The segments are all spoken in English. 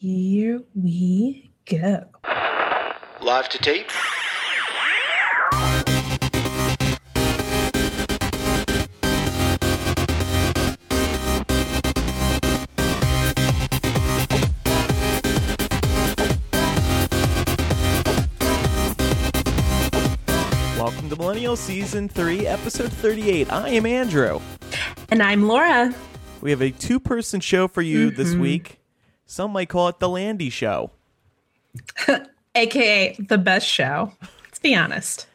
Here we go. Live to tape. Welcome to Millennial Season 3, Episode 38. I am Andrew. And I'm Laura. We have a two person show for you this mm-hmm. week. Some might call it the Landy Show. AKA the best show. Let's be honest.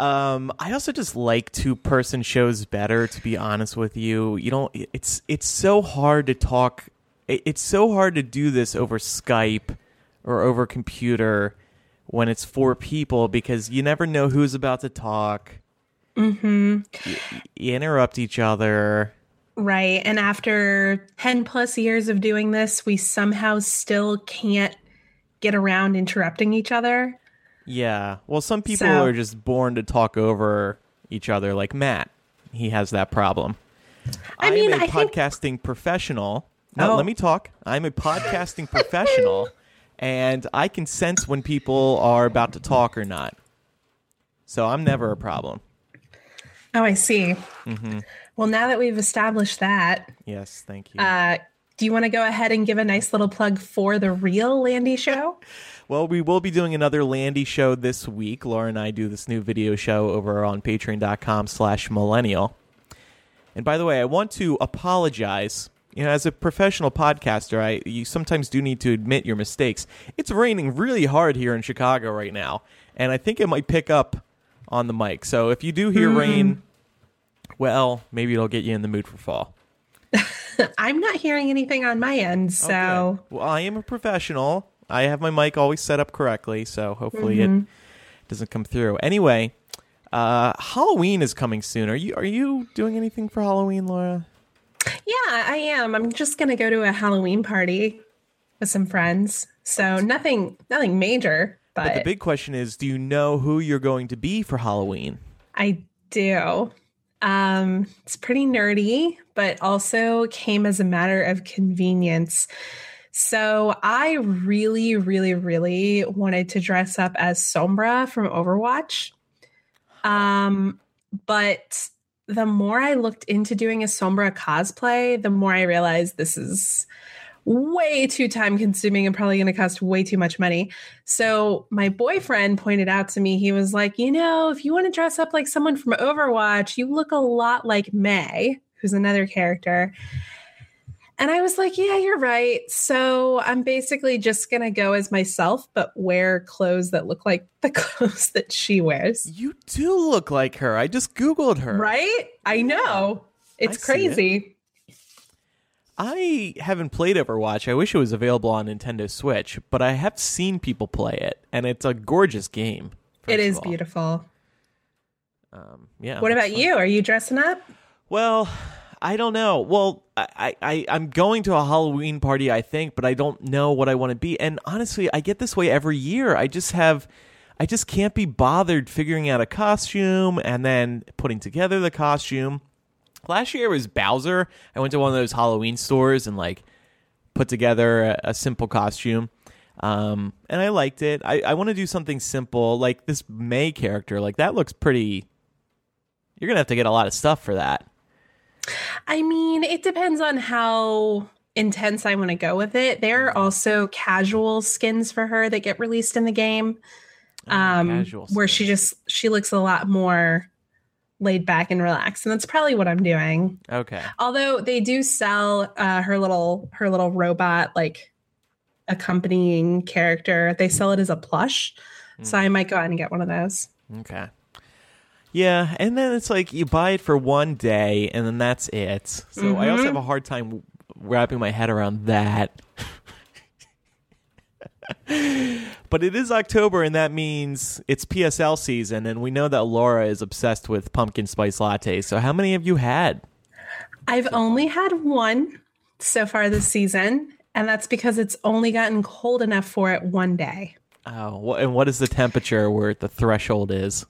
Um, I also just like two person shows better, to be honest with you. You don't, it's, it's so hard to talk, it's so hard to do this over Skype or over computer when it's four people because you never know who's about to talk. Mm-hmm. You, you interrupt each other. Right. And after 10 plus years of doing this, we somehow still can't get around interrupting each other. Yeah. Well, some people So- are just born to talk over each other, like Matt. He has that problem. I mean, am a I think- podcasting professional. No, Oh. let me talk. I'm a podcasting professional, and I can sense when people are about to talk or not. So I'm never a problem. Oh, I see. Mm-hmm. Well, now that we've established that, Yes, thank you. uh, do you want to go ahead and give a nice little plug for the real Landy show? Well, we will be doing another Landy show this week. Laura and I do this new video show over on patreon.com slash millennial. And by the way, I want to apologize. You know, as a professional podcaster, I you sometimes do need to admit your mistakes. It's raining really hard here in Chicago right now, and I think it might pick up on the mic. So if you do hear rain, well, maybe it'll get you in the mood for fall. I'm not hearing anything on my end, so Okay. well, I am a professional. I have my mic always set up correctly, so hopefully Mm-hmm. it doesn't come through. Anyway, uh, Halloween is coming soon. Are you are you doing anything for Halloween, Laura? yeah, I am. I'm just gonna go to a Halloween party with some friends. So nothing, nothing major, but, But the big question is, do you know who you're going to be for Halloween? I do. Um, it's pretty nerdy, but also came as a matter of convenience. So I really, really, really wanted to dress up as Sombra from Overwatch. Um, but the more I looked into doing a Sombra cosplay, the more I realized this is way too time consuming and probably going to cost way too much money. So my boyfriend pointed out to me, he was like, you know, if you want to dress up like someone from Overwatch, you look a lot like Mei, who's another character. And I was like, yeah, you're right. So I'm basically just going to go as myself, but wear clothes that look like the clothes that she wears. You do look like her. I just googled her. Right? I know. It's I crazy. I haven't played Overwatch. I wish it was available on Nintendo Switch, but I have seen people play it, and it's a gorgeous game. It is beautiful. Um, yeah. What about fun. you? Are you dressing up? Well, I don't know. Well, I, I, I'm going to a Halloween party, I think, but I don't know what I want to be. And honestly, I get this way every year. I just have, I just can't be bothered figuring out a costume and then putting together the costume. Last year was Bowser. I went to one of those Halloween stores and like put together a, a simple costume. Um, and I liked it. I, I want to do something simple, like this Mei character. Like that looks pretty. You're gonna have to get a lot of stuff for that. I mean, it depends on how intense I want to go with it. There are also casual skins for her that get released in the game. Um, casual where she just she looks a lot more laid back and relaxed, and that's probably what I'm doing. Okay. Although they do sell uh, her little her little robot like accompanying character. They sell it as a plush, so I might go out and get one of those. Okay. Yeah, and then it's like you buy it for one day and then that's it. So I also have a hard time wrapping my head around that. but it is October and that means it's PSL season and we know that Laura is obsessed with pumpkin spice lattes. So how many have you had? I've only had one so far this season, and that's because it's only gotten cold enough for it one day. Oh, and what is the temperature where the threshold is?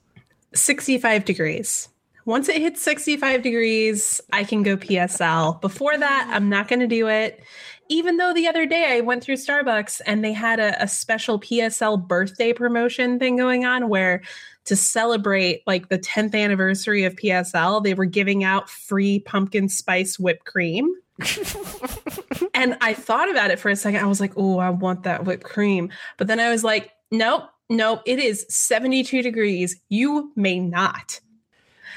65 degrees. Once it hits 65 degrees, I can go PSL. Before that, I'm not going to do it. Even though the other day I went through Starbucks and they had a, a special PSL birthday promotion thing going on where to celebrate like the 10th anniversary of PSL, they were giving out free pumpkin spice whipped cream. and I thought about it for a second. I was like, oh, I want that whipped cream. But then I was like, nope, nope, it is 72 degrees. You may not.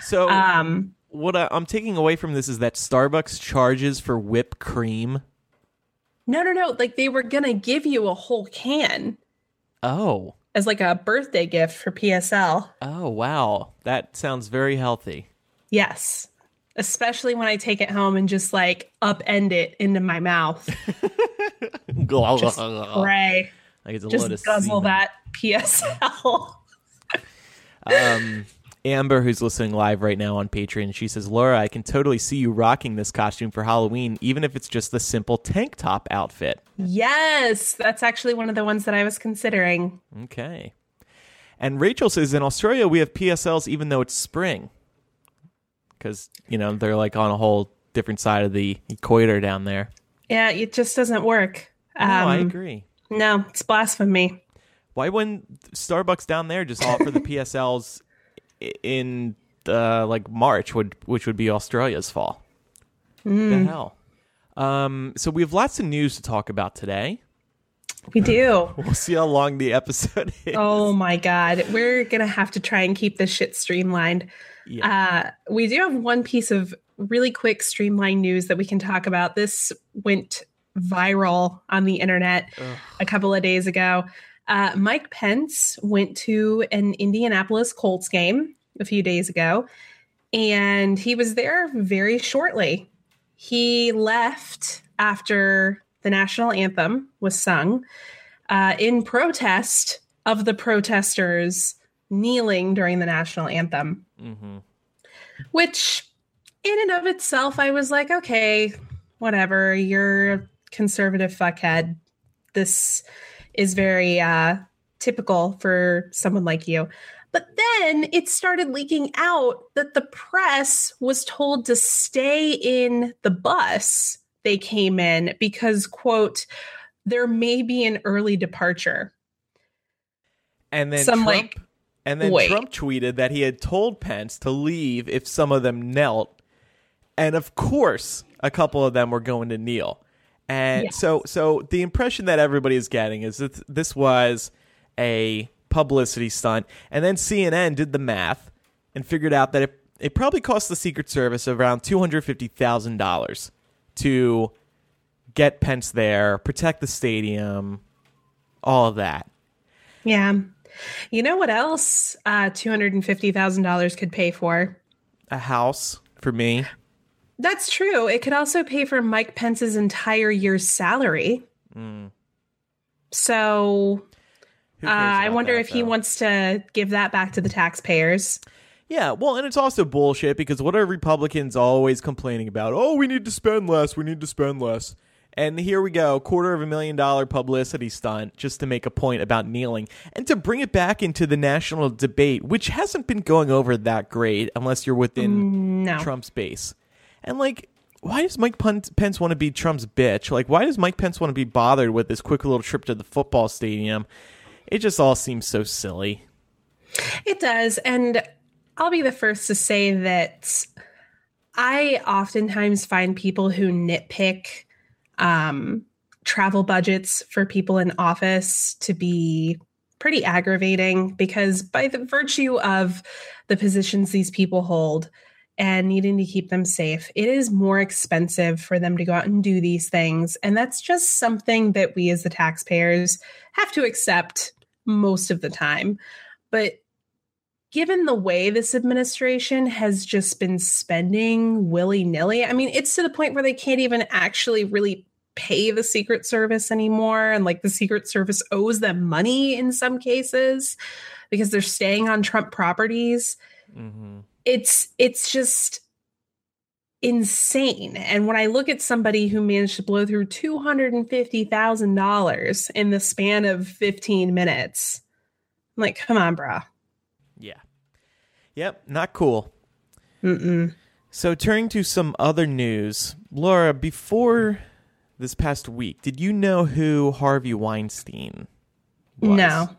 So, um, what I, I'm taking away from this is that Starbucks charges for whipped cream. No, no, no. Like they were going to give you a whole can. Oh. As like a birthday gift for PSL. Oh, wow. That sounds very healthy. Yes. Especially when I take it home and just like upend it into my mouth. just spray. Like it's a just guzzle that PSL. um Amber, who's listening live right now on Patreon, she says, Laura, I can totally see you rocking this costume for Halloween, even if it's just the simple tank top outfit. Yes, that's actually one of the ones that I was considering. Okay. And Rachel says, in Australia, we have PSLs even though it's spring. Because, you know, they're like on a whole different side of the equator down there. Yeah, it just doesn't work. Um, no, I agree. No, it's blasphemy. Why wouldn't Starbucks down there just offer the PSLs in uh, like March, would which would be Australia's fall. Mm. The hmm. hell. Um, so we have lots of news to talk about today. We do. We'll see how long the episode is. Oh my god, we're gonna have to try and keep this shit streamlined. Yeah. Uh, we do have one piece of really quick streamlined news that we can talk about. This went viral on the internet Ugh. a couple of days ago. Uh, Mike Pence went to an Indianapolis Colts game a few days ago, and he was there very shortly. He left after the national anthem was sung uh, in protest of the protesters kneeling during the national anthem, mm-hmm. which, in and of itself, I was like, okay, whatever, you're a conservative fuckhead. This is very uh, typical for someone like you. But then it started leaking out that the press was told to stay in the bus they came in because, quote, there may be an early departure. And then some Trump, like, and then wait. Trump tweeted that he had told Pence to leave if some of them knelt. And of course, a couple of them were going to kneel. And so so the impression that everybody is getting is that this was a publicity stunt. And then CNN did the math and figured out that it, it probably cost the Secret Service around $250,000 to get Pence there, protect the stadium, all of that. Yeah. You know what else uh, $250,000 could pay for? A house for me. That's true. It could also pay for Mike Pence's entire year's salary. Mm. So uh, I wonder that, if though? he wants to give that back to the taxpayers. Yeah, well, and it's also bullshit because what are Republicans always complaining about? Oh, we need to spend less. We need to spend less. And here we go, quarter of a million dollar publicity stunt just to make a point about kneeling and to bring it back into the national debate, which hasn't been going over that great unless you're within no. Trump's base. And like, why does Mike Pence want to be Trump's bitch? Like, why does Mike Pence want to be bothered with this quick little trip to the football stadium? It just all seems so silly. It does. And I'll be the first to say that I oftentimes find people who nitpick um, travel budgets for people in office to be pretty aggravating because, by the virtue of the positions these people hold, and needing to keep them safe, it is more expensive for them to go out and do these things. And that's just something that we as the taxpayers have to accept most of the time. But given the way this administration has just been spending willy nilly, I mean, it's to the point where they can't even actually really pay the Secret Service anymore. And like the Secret Service owes them money in some cases because they're staying on Trump properties. Mm-hmm it's it's just insane. And when I look at somebody who managed to blow through $250,000 in the span of 15 minutes, I'm like, come on, bro. Yeah. Yep, not cool. Mm-mm. So turning to some other news, Laura, before this past week, did you know who Harvey Weinstein was? No.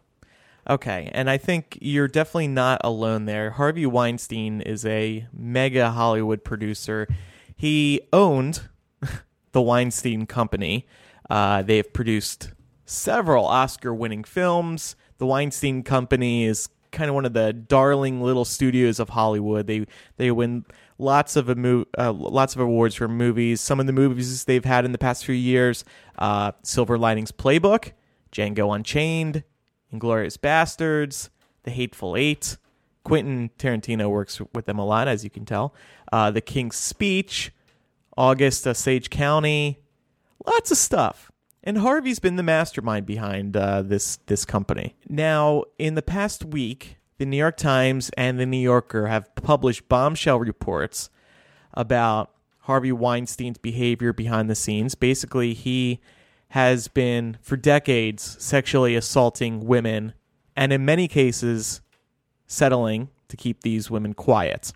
Okay, and I think you're definitely not alone there. Harvey Weinstein is a mega Hollywood producer. He owned the Weinstein Company. Uh, they have produced several Oscar winning films. The Weinstein Company is kind of one of the darling little studios of Hollywood. They they win lots of uh, lots of awards for movies. Some of the movies they've had in the past few years: uh, Silver Linings Playbook, Django Unchained, Inglourious Basterds, The Hateful Eight. Quentin Tarantino works with them a lot, as you can tell. Uh, the King's Speech, August Osage County, lots of stuff. And Harvey's been the mastermind behind uh, this this company. Now, in the past week, the New York Times and the New Yorker have published bombshell reports about Harvey Weinstein's behavior behind the scenes. Basically, he has been for decades sexually assaulting women and in many cases settling to keep these women quiet.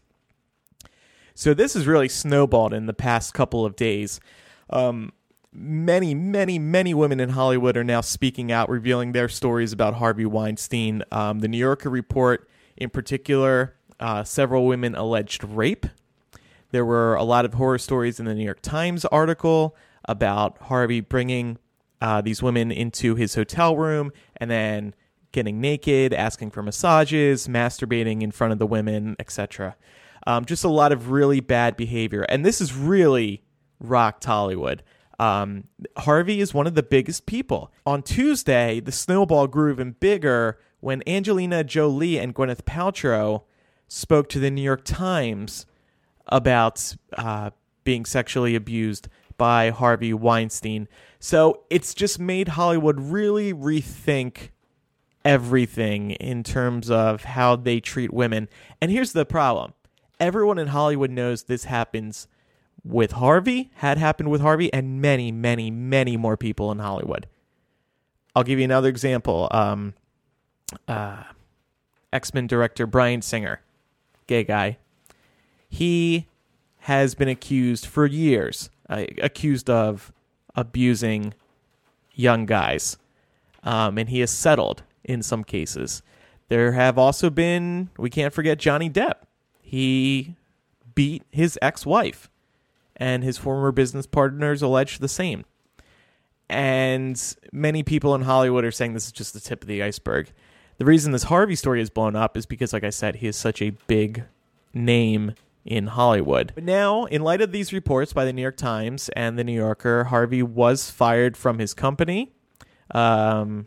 So this has really snowballed in the past couple of days. Um, many, many, many women in Hollywood are now speaking out, revealing their stories about Harvey Weinstein. Um, the New Yorker report, in particular, uh, several women alleged rape. There were a lot of horror stories in the New York Times article about Harvey bringing uh, these women into his hotel room and then getting naked, asking for massages, masturbating in front of the women, etc. Um, just a lot of really bad behavior. And this is really rocked Hollywood. Um, Harvey is one of the biggest people. On Tuesday, the snowball grew even bigger when Angelina Jolie and Gwyneth Paltrow spoke to the New York Times about uh, being sexually abused by Harvey Weinstein. So it's just made Hollywood really rethink everything in terms of how they treat women. And here's the problem everyone in Hollywood knows this happens with Harvey, had happened with Harvey, and many, many, many more people in Hollywood. I'll give you another example. Um, uh, X Men director Bryan Singer, gay guy, he has been accused for years, uh, accused of abusing young guys, um, and he has settled in some cases. There have also been, we can't forget Johnny Depp. He beat his ex wife and his former business partners allege the same. And many people in Hollywood are saying this is just the tip of the iceberg. The reason this Harvey story has blown up is because, like I said, he is such a big name in Hollywood. But now, in light of these reports by the New York Times and the New Yorker, Harvey was fired from his company. Um,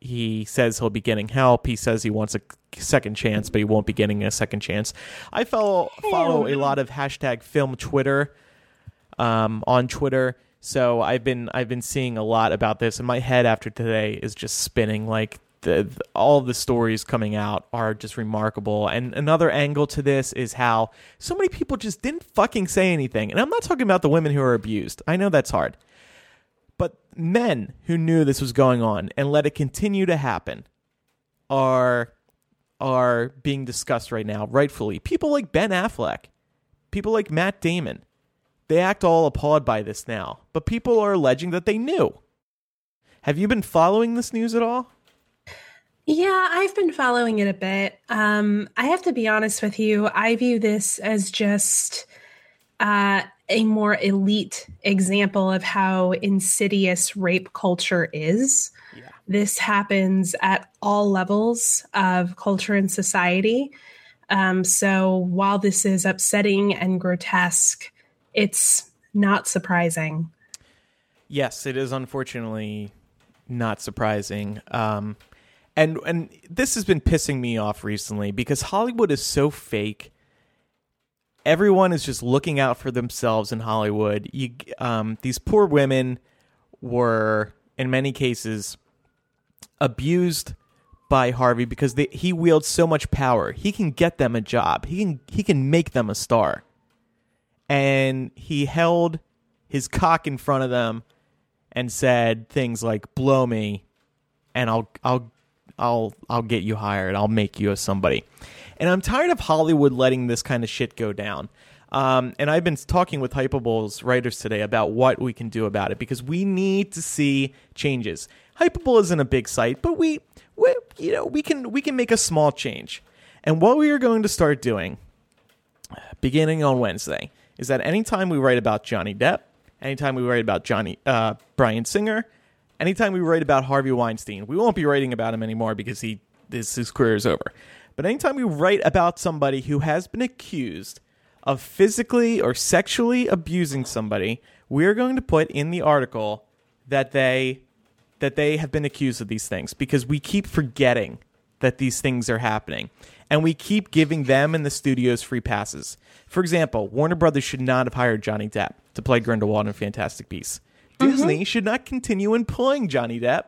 he says he'll be getting help. He says he wants a second chance, but he won't be getting a second chance. I follow follow a lot of hashtag film Twitter um, on Twitter, so I've been I've been seeing a lot about this, and my head after today is just spinning. Like the, all the stories coming out are just remarkable. And another angle to this is how so many people just didn't fucking say anything. And I'm not talking about the women who are abused. I know that's hard. But men who knew this was going on and let it continue to happen are are being discussed right now, rightfully. People like Ben Affleck, people like Matt Damon, they act all appalled by this now, but people are alleging that they knew. Have you been following this news at all? Yeah, I've been following it a bit. Um, I have to be honest with you. I view this as just uh, a more elite example of how insidious rape culture is. Yeah. This happens at all levels of culture and society. Um, so while this is upsetting and grotesque, it's not surprising. Yes, it is unfortunately not surprising. Um, and and this has been pissing me off recently because Hollywood is so fake everyone is just looking out for themselves in Hollywood. You, um, these poor women were, in many cases, abused by Harvey because they, he wields so much power. He can get them a job. He can he can make them a star. And he held his cock in front of them and said things like "blow me," and I'll I'll I'll I'll get you hired. I'll make you a somebody. And I'm tired of Hollywood letting this kind of shit go down. Um, and I've been talking with Hypable's writers today about what we can do about it because we need to see changes. Hypable isn't a big site, but we, we, you know, we can we can make a small change. And what we are going to start doing, beginning on Wednesday, is that anytime we write about Johnny Depp, anytime we write about Johnny uh, Bryan Singer, anytime we write about Harvey Weinstein, we won't be writing about him anymore because he this his career is over. But anytime we write about somebody who has been accused of physically or sexually abusing somebody, we're going to put in the article that they that they have been accused of these things because we keep forgetting that these things are happening and we keep giving them and the studios free passes. For example, Warner Brothers should not have hired Johnny Depp to play Grindelwald in Fantastic Beasts. Disney should not continue employing Johnny Depp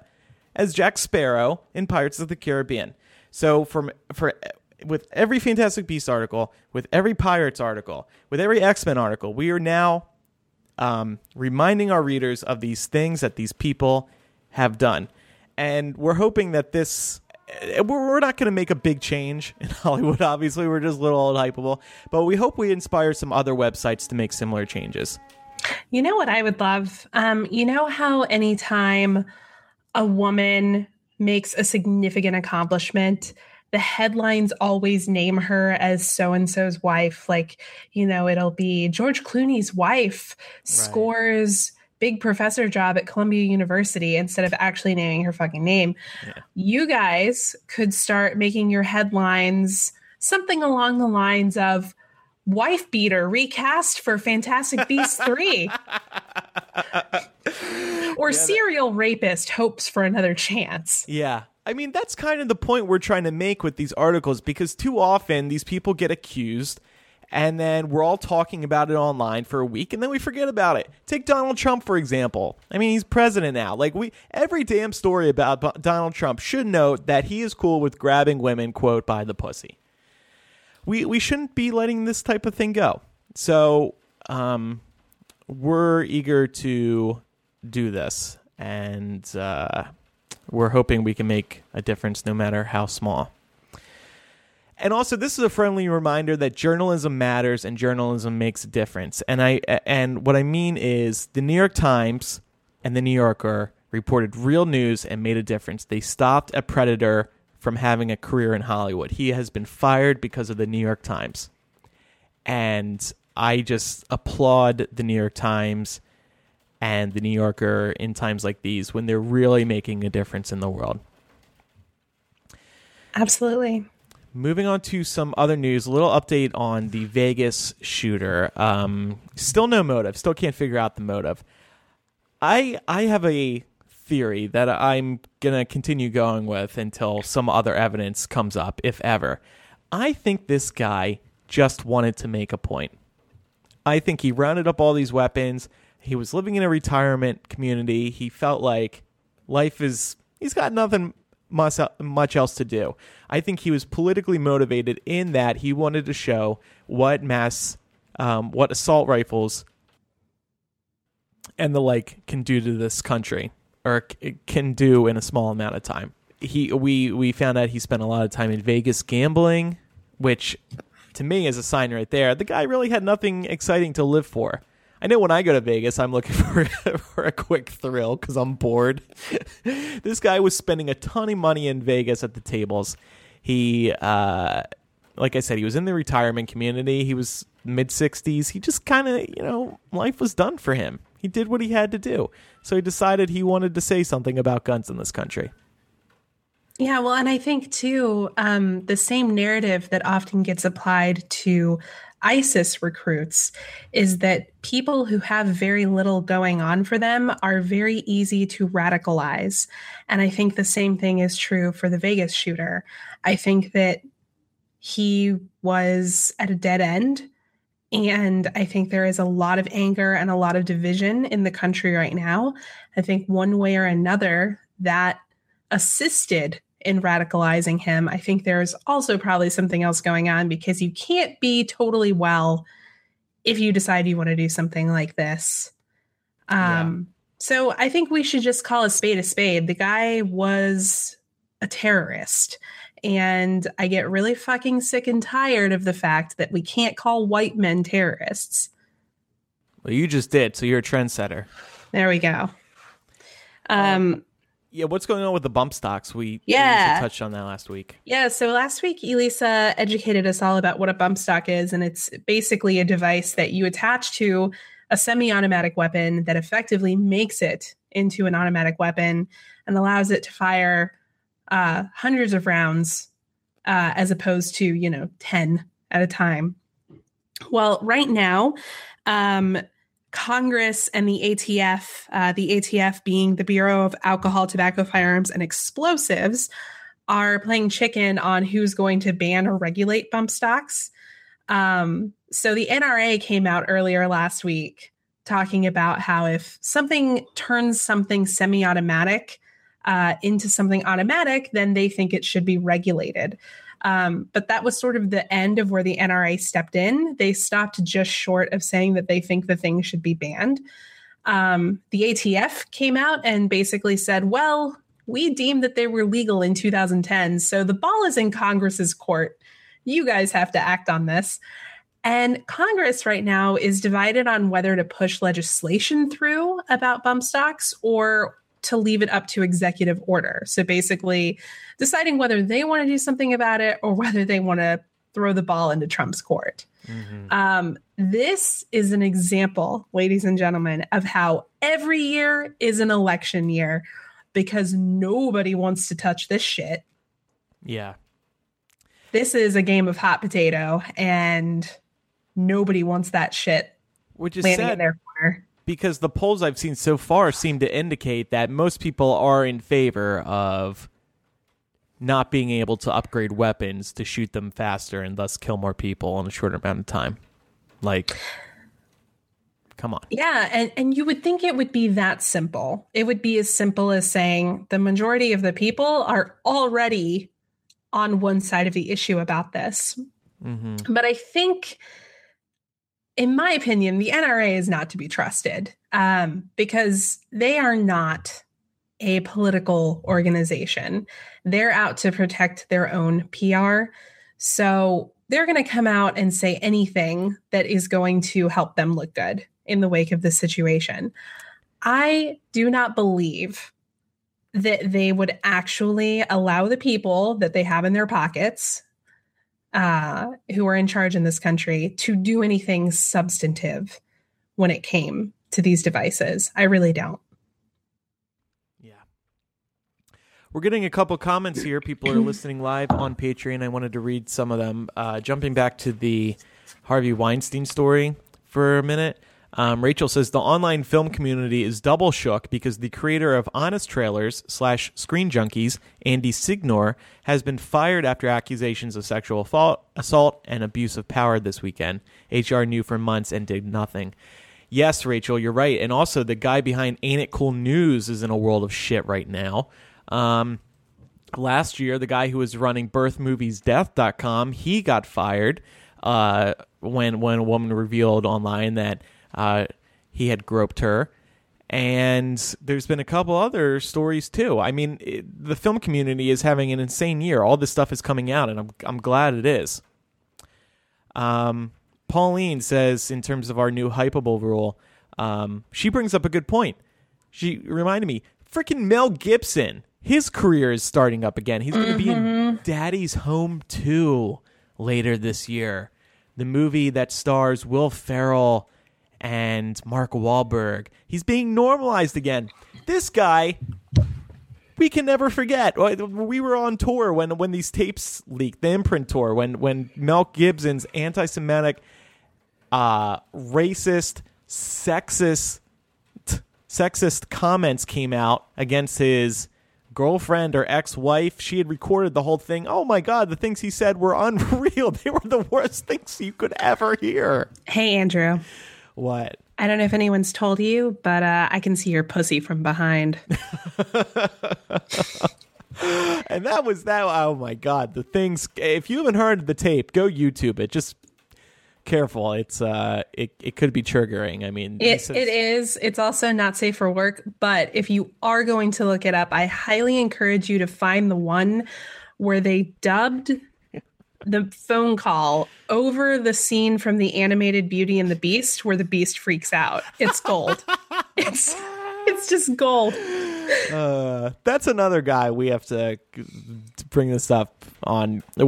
as Jack Sparrow in Pirates of the Caribbean. So from for with every Fantastic Beast article, with every Pirates article, with every X Men article, we are now um, reminding our readers of these things that these people have done, and we're hoping that this. eh, We're we're not going to make a big change in Hollywood. Obviously, we're just little old Hypable, but we hope we inspire some other websites to make similar changes. You know what I would love? Um, you know how anytime a woman makes a significant accomplishment, the headlines always name her as so and so's wife. Like, you know, it'll be George Clooney's wife scores big professor job at Columbia University instead of actually naming her fucking name. You guys could start making your headlines something along the lines of wife beater recast for Fantastic Beasts 3 or serial rapist hopes for another chance. Yeah. I mean, that's kind of the point we're trying to make with these articles because too often these people get accused and then we're all talking about it online for a week and then we forget about it. Take Donald Trump for example. I mean, he's president now. Like we every damn story about Donald Trump should note that he is cool with grabbing women quote by the pussy. We we shouldn't be letting this type of thing go. So, um we're eager to do this and uh we're hoping we can make a difference no matter how small. And also this is a friendly reminder that journalism matters and journalism makes a difference. And I and what I mean is the New York Times and the New Yorker reported real news and made a difference. They stopped a predator from having a career in Hollywood. He has been fired because of the New York Times. And I just applaud the New York Times and the New Yorker in times like these when they're really making a difference in the world. Absolutely. Moving on to some other news, a little update on the Vegas shooter. Um, still no motive. Still can't figure out the motive. I I have a theory that I'm gonna continue going with until some other evidence comes up, if ever. I think this guy just wanted to make a point. I think he rounded up all these weapons. He was living in a retirement community. He felt like life is he's got nothing much else to do. I think he was politically motivated in that he wanted to show what mass um, what assault rifles and the like can do to this country or c- can do in a small amount of time. He we we found out he spent a lot of time in Vegas gambling, which to me is a sign right there. The guy really had nothing exciting to live for. I know when I go to Vegas, I'm looking for for a quick thrill because I'm bored. this guy was spending a ton of money in Vegas at the tables. He, uh, like I said, he was in the retirement community. He was mid 60s. He just kind of, you know, life was done for him. He did what he had to do. So he decided he wanted to say something about guns in this country. Yeah, well, and I think too, um, the same narrative that often gets applied to ISIS recruits is that people who have very little going on for them are very easy to radicalize. And I think the same thing is true for the Vegas shooter. I think that he was at a dead end. And I think there is a lot of anger and a lot of division in the country right now. I think one way or another that assisted in radicalizing him. I think there's also probably something else going on because you can't be totally well if you decide you want to do something like this. Um, So I think we should just call a spade a spade. The guy was a terrorist. And I get really fucking sick and tired of the fact that we can't call white men terrorists. Well, you just did, so you're a trendsetter. There we go. Um, Yeah, what's going on with the bump stocks? We Yeah. Elisa touched on that last week. Yeah, so last week Elisa educated us all about what a bump stock is, and it's basically a device that you attach to a semi automatic weapon that effectively makes it into an automatic weapon and allows it to fire uh, hundreds of rounds uh, as opposed to, you know, 10 at a time. Well, right now, um, Congress and the ATF, uh, the ATF being the Bureau of Alcohol, Tobacco, Firearms, and Explosives, are playing chicken on who's going to ban or regulate bump stocks. Um, so the NRA came out earlier last week talking about how if something turns something semi automatic uh, into something automatic, then they think it should be regulated. Um, but that was sort of the end of where the NRA stepped in. They stopped just short of saying that they think the thing should be banned. Um, the ATF came out and basically said, well, we deemed that they were legal in 2010. So the ball is in Congress's court. You guys have to act on this. And Congress right now is divided on whether to push legislation through about bump stocks or to leave it up to executive order. So basically, deciding whether they want to do something about it or whether they want to throw the ball into Trump's court. Um, this is an example, ladies and gentlemen, of how every year is an election year because nobody wants to touch this shit. Yeah. This is a game of hot potato, and nobody wants that shit Which is sad in their corner. Because the polls I've seen so far seem to indicate that most people are in favor of not being able to upgrade weapons to shoot them faster and thus kill more people in a shorter amount of time. Like, come on. Yeah, and, and you would think it would be that simple. It would be as simple as saying the majority of the people are already on one side of the issue about this. hmm But I think, in my opinion, the NRA is not to be trusted um, because they are not a political organization. They're out to protect their own PR. So they're going to come out and say anything that is going to help them look good in the wake of this situation. I do not believe that they would actually allow the people that they have in their pockets uh, who are in charge in this country to do anything substantive when it came to these devices. I really don't. Yeah. We're getting a couple comments here. People are listening live on Patreon. I wanted to read some of them. Uh, jumping back to the Harvey Weinstein story for a minute. Um, Rachel says the online film community is double shook because the creator of Honest Trailers slash Screen Junkies, Andy Signor, has been fired after accusations of sexual assault and abuse of power this weekend. HR knew for months and did nothing. Yes, Rachel, you're right. And also, the guy behind Ain't It Cool News is in a world of shit right now. Um, last year, the guy who was running birthmoviesdeath.com, he got fired uh, when when a woman revealed online that uh, he had groped her. And there's been a couple other stories too. I mean, it, the film community is having an insane year. All this stuff is coming out, and I'm I'm glad it is. Um, Pauline says, in terms of our new Hypable rule, um, she brings up a good point. She reminded me, freaking Mel Gibson, his career is starting up again. He's going to be in Daddy's Home 2 later this year. The movie that stars Will Ferrell and Mark Wahlberg. He's being normalized again. This guy, we can never forget. We were on tour when when these tapes leaked, the imprint tour, when when Mel Gibson's anti-Semitic, uh, racist, sexist, sexist comments came out against his girlfriend or ex-wife. She had recorded the whole thing. Oh my god, the things he said were unreal. They were the worst things you could ever hear. Hey, Andrew. What? I don't know if anyone's told you, but uh, I can see your pussy from behind. And that was that. Oh my god, the things. If you haven't heard the tape, go YouTube it. Just careful. It's uh, it it could be triggering. I mean, It, says- it is. It's also not safe for work. But if you are going to look it up, I highly encourage you to find the one where they dubbed the phone call over the scene from the animated Beauty and the Beast where the Beast freaks out. It's gold. it's it's just gold. Uh, that's another guy we have to, to bring this up on uh,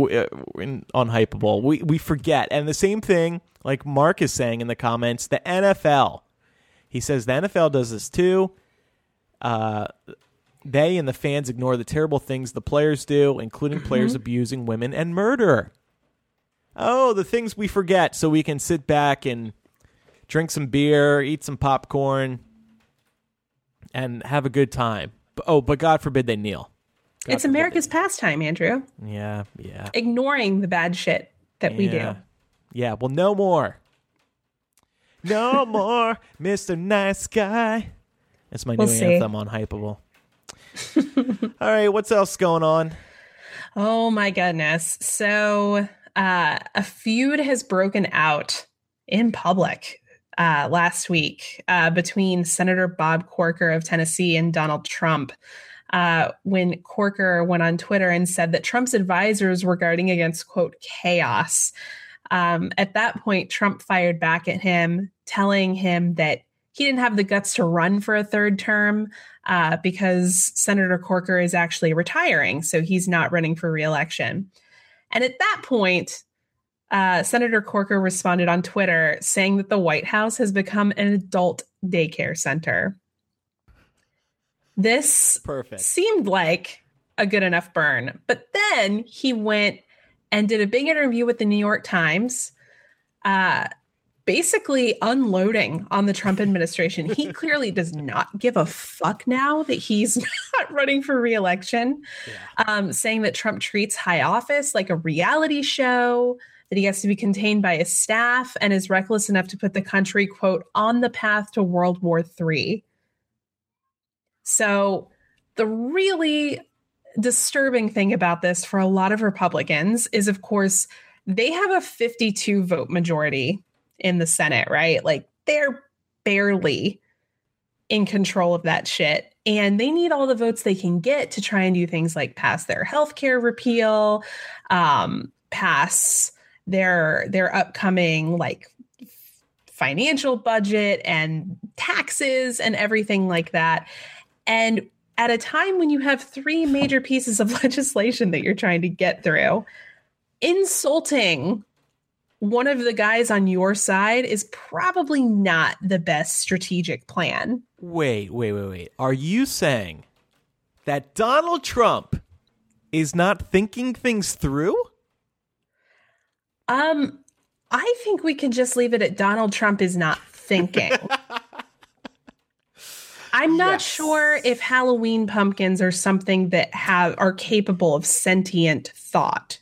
in, on Hypable. We we forget, and the same thing like Mark is saying in the comments. The NFL, he says the NFL does this too. Uh, they and the fans ignore the terrible things the players do, including mm-hmm. players abusing women and murder. Oh, the things we forget, so we can sit back and drink some beer, eat some popcorn, and have a good time. B- Oh, but God forbid they kneel. God it's forbid America's pastime, Andrew. they- Yeah, yeah, Ignoring the bad shit that we yeah. do. Yeah, well, no more. No more, Mr. Nice Guy. That's my We'll new see. anthem on Hypable. All right, what's else going on? Oh my goodness. So, uh, a feud has broken out in public uh, last week uh, between Senator Bob Corker of Tennessee and Donald Trump. Uh, when Corker went on Twitter and said that Trump's advisors were guarding against, quote, chaos. Um, at that point, Trump fired back at him, telling him that he didn't have the guts to run for a third term uh, because Senator Corker is actually retiring, so he's not running for reelection. And at that point, uh, Senator Corker responded on Twitter saying that the White House has become an adult daycare center. This Perfect. seemed like a good enough burn. But then he went and did a big interview with the New York Times, uh, basically unloading on the Trump administration. He clearly does not give a fuck now that he's not running for reelection, um, saying that Trump treats high office like a reality show. That he has to be contained by his staff and is reckless enough to put the country, quote, on the path to World War III. So, the really disturbing thing about this for a lot of Republicans is, of course, they have a 52 vote majority in the Senate, right? Like they're barely in control of that shit. And they need all the votes they can get to try and do things like pass their healthcare repeal, um, pass their their upcoming like financial budget and taxes and everything like that. And at a time when you have three major pieces of legislation that you're trying to get through, insulting one of the guys on your side is probably not the best strategic plan. Wait, wait, wait, wait. Are you saying that Donald Trump is not thinking things through? Um, I think we can just leave it at Donald Trump is not thinking. I'm not Yes. sure if Halloween pumpkins are something that have are capable of sentient thought.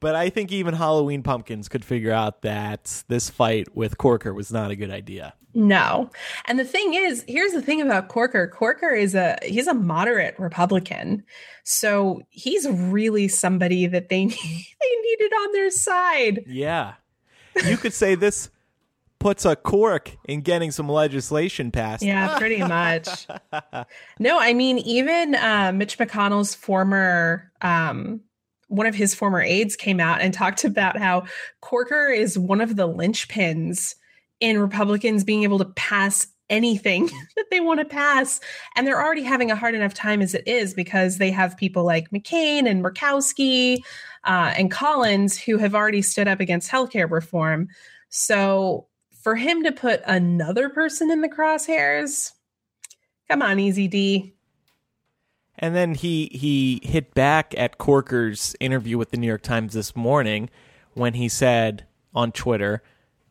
But I think even Halloween pumpkins could figure out that this fight with Corker was not a good idea. No. And the thing is, here's the thing about Corker. Corker is a he's a moderate Republican. So he's really somebody that they need, they needed on their side. Yeah. You could say this puts a cork in getting some legislation passed. Yeah, pretty much. no, I mean, even uh, Mitch McConnell's former, um, one of his former aides came out and talked about how Corker is one of the linchpins in Republicans being able to pass anything that they want to pass. And they're already having a hard enough time as it is because they have people like McCain and Murkowski uh, and Collins who have already stood up against healthcare reform. So for him to put another person in the crosshairs, come on, Easy D. And then he he hit back at Corker's interview with the New York Times this morning when he said on Twitter,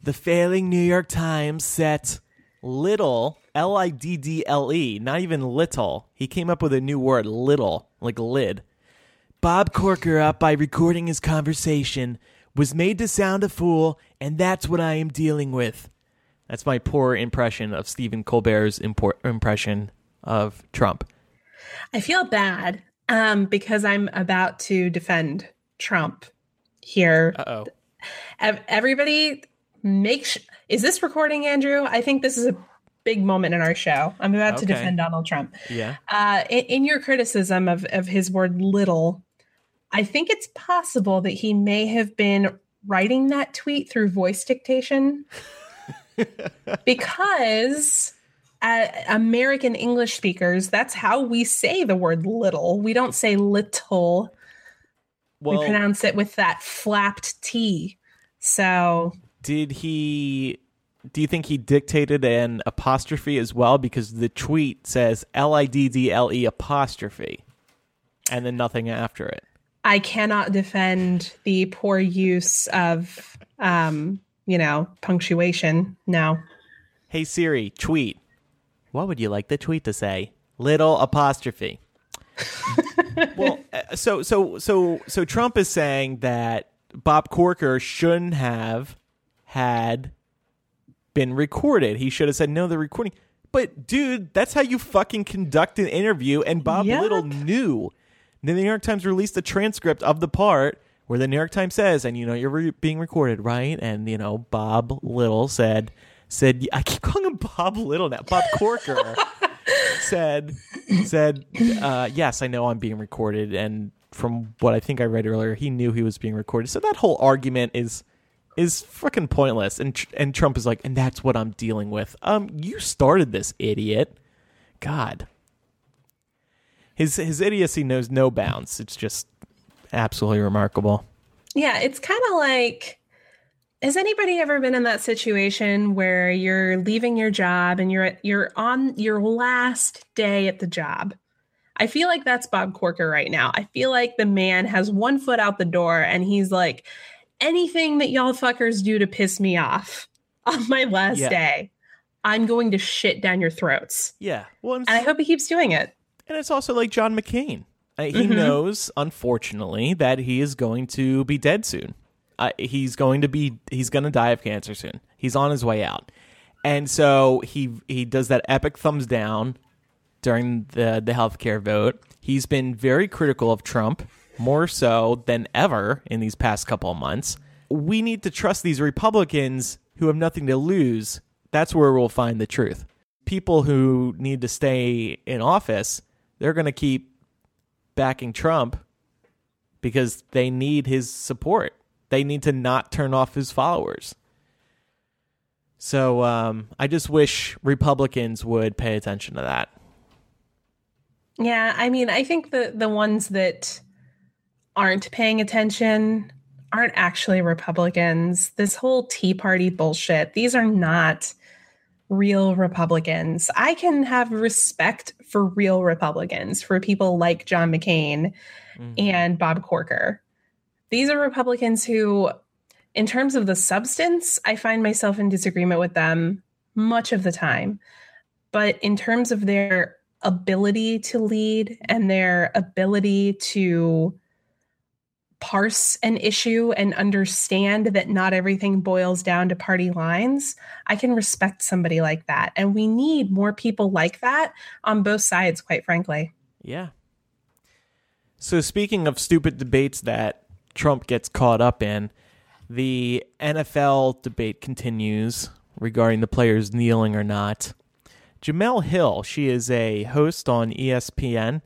"The failing New York Times set little L I D D L E, not even little. He came up with a new word, little, like lid. Bob Corker up by recording his conversation was made to sound a fool, and that's what I am dealing with." That's my poor impression of Stephen Colbert's impor- impression of Trump. I feel bad um, because I'm about to defend Trump here. Oh. Everybody, make sh- is this recording, Andrew? I think this is a big moment in our show. I'm about to defend Donald Trump. Yeah. Uh, in, in your criticism of, of his word little, I think it's possible that he may have been writing that tweet through voice dictation because uh, American English speakers, that's how we say the word little. We don't say little. Well, we pronounce it with that flapped T. So, did he do you think he dictated an apostrophe as well because the tweet says L I D D L E apostrophe and then nothing after it? I cannot defend the poor use of um, you know, punctuation. No. Hey Siri, tweet. What would you like the tweet to say? Little apostrophe. well, uh, so so so so Trump is saying that Bob Corker shouldn't have had been recorded. He should have said no, they're recording. But dude, that's how you fucking conduct an interview. And Bob Yep. Little knew. Then the New York Times released a transcript of the part where the New York Times says, and you know you're re- being recorded, right? And you know Bob Little said said I keep calling him Bob Little now. Bob Corker said said uh, yes, I know I'm being recorded, and from what I think I read earlier, he knew he was being recorded. So that whole argument is is fucking pointless. And Tr- and Trump is like, and that's what I'm dealing with. Um, you started this, idiot. God, his his idiocy knows no bounds. It's just absolutely remarkable. Yeah, it's kind of like has anybody ever been in that situation where you're leaving your job and you're you're on your last day at the job? I feel like that's Bob Corker right now. I feel like the man has one foot out the door and he's like anything that y'all fuckers do to piss me off on my last Yeah. day, I'm going to shit down your throats. Yeah. Well, and, I hope he keeps doing it. and it's also like John McCain. Uh, he Mhm. knows, unfortunately, that he is going to be dead soon. He's going to be. He's going to die of cancer soon. He's on his way out, and so he he does that epic thumbs down during the the healthcare vote. He's been very critical of Trump, more so than ever in these past couple of months. We need to trust these Republicans who have nothing to lose. That's where we'll find the truth. People who need to stay in office, they're going to keep backing Trump because they need his support. They need to not turn off his followers. So um, I just wish Republicans would pay attention to that. Yeah, I mean, I think the the ones that aren't paying attention aren't actually Republicans. This whole Tea Party bullshit, these are not real Republicans. I can have respect for real Republicans, for people like John McCain and Bob Corker. These are Republicans who, in terms of the substance, I find myself in disagreement with them much of the time. But in terms of their ability to lead and their ability to parse an issue and understand that not everything boils down to party lines, I can respect somebody like that. And we need more people like that on both sides, quite frankly. Yeah. So speaking of stupid debates that Trump gets caught up in, the NFL debate continues regarding the players kneeling or not. Jemele Hill, she is a host on ESPN.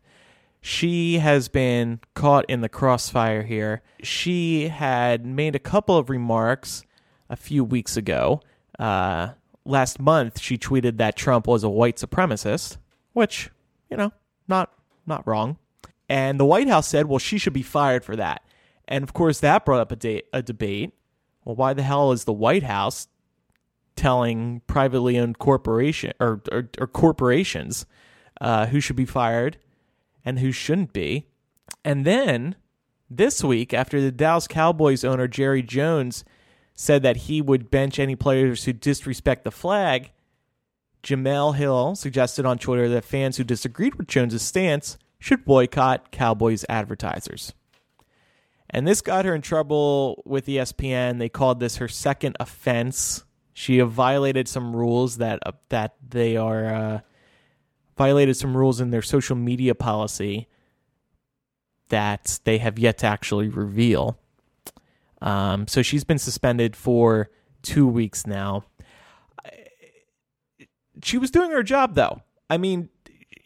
She has been caught in the crossfire here. She had made a couple of remarks a few weeks ago. Uh, last month, she tweeted that Trump was a white supremacist, which, you know, not not wrong. And the White House said, well, she should be fired for that. And of course, that brought up a, da- a debate. Well, why the hell is the White House telling privately owned corporation or, or, or corporations uh, who should be fired and who shouldn't be? And then this week, after the Dallas Cowboys owner Jerry Jones said that he would bench any players who disrespect the flag, Jemele Hill suggested on Twitter that fans who disagreed with Jones's stance should boycott Cowboys advertisers. And this got her in trouble with ESPN. They called this her second offense. She violated some rules that uh, that they are uh, violated some rules in their social media policy that they have yet to actually reveal. Um, so she's been suspended for two weeks now. She was doing her job, though. I mean,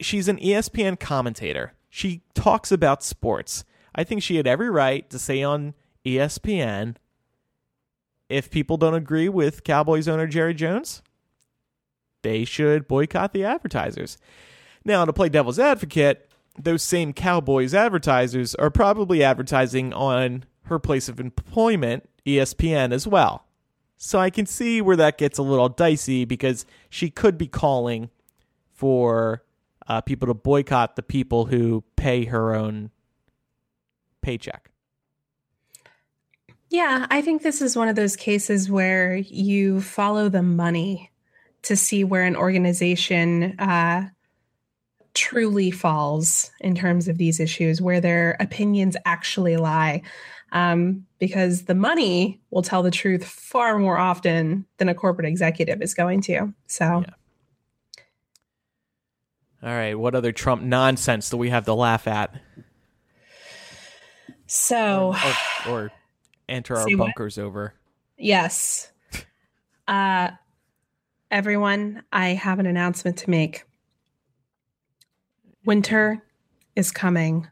she's an ESPN commentator. She talks about sports. I think she had every right to say on ESPN if people don't agree with Cowboys owner Jerry Jones, they should boycott the advertisers. Now, to play devil's advocate, those same Cowboys advertisers are probably advertising on her place of employment, ESPN, as well. So I can see where that gets a little dicey because she could be calling for uh, people to boycott the people who pay her own paycheck. Yeah, I think this is one of those cases where you follow the money to see where an organization uh, truly falls in terms of these issues, where their opinions actually lie. Um, because the money will tell the truth far more often than a corporate executive is going to. So, Yeah. All right, what other Trump nonsense do we have to laugh at? So Or, or enter our Say what? bunkers over? Yes. Uh everyone, I have an announcement to make. Winter is coming.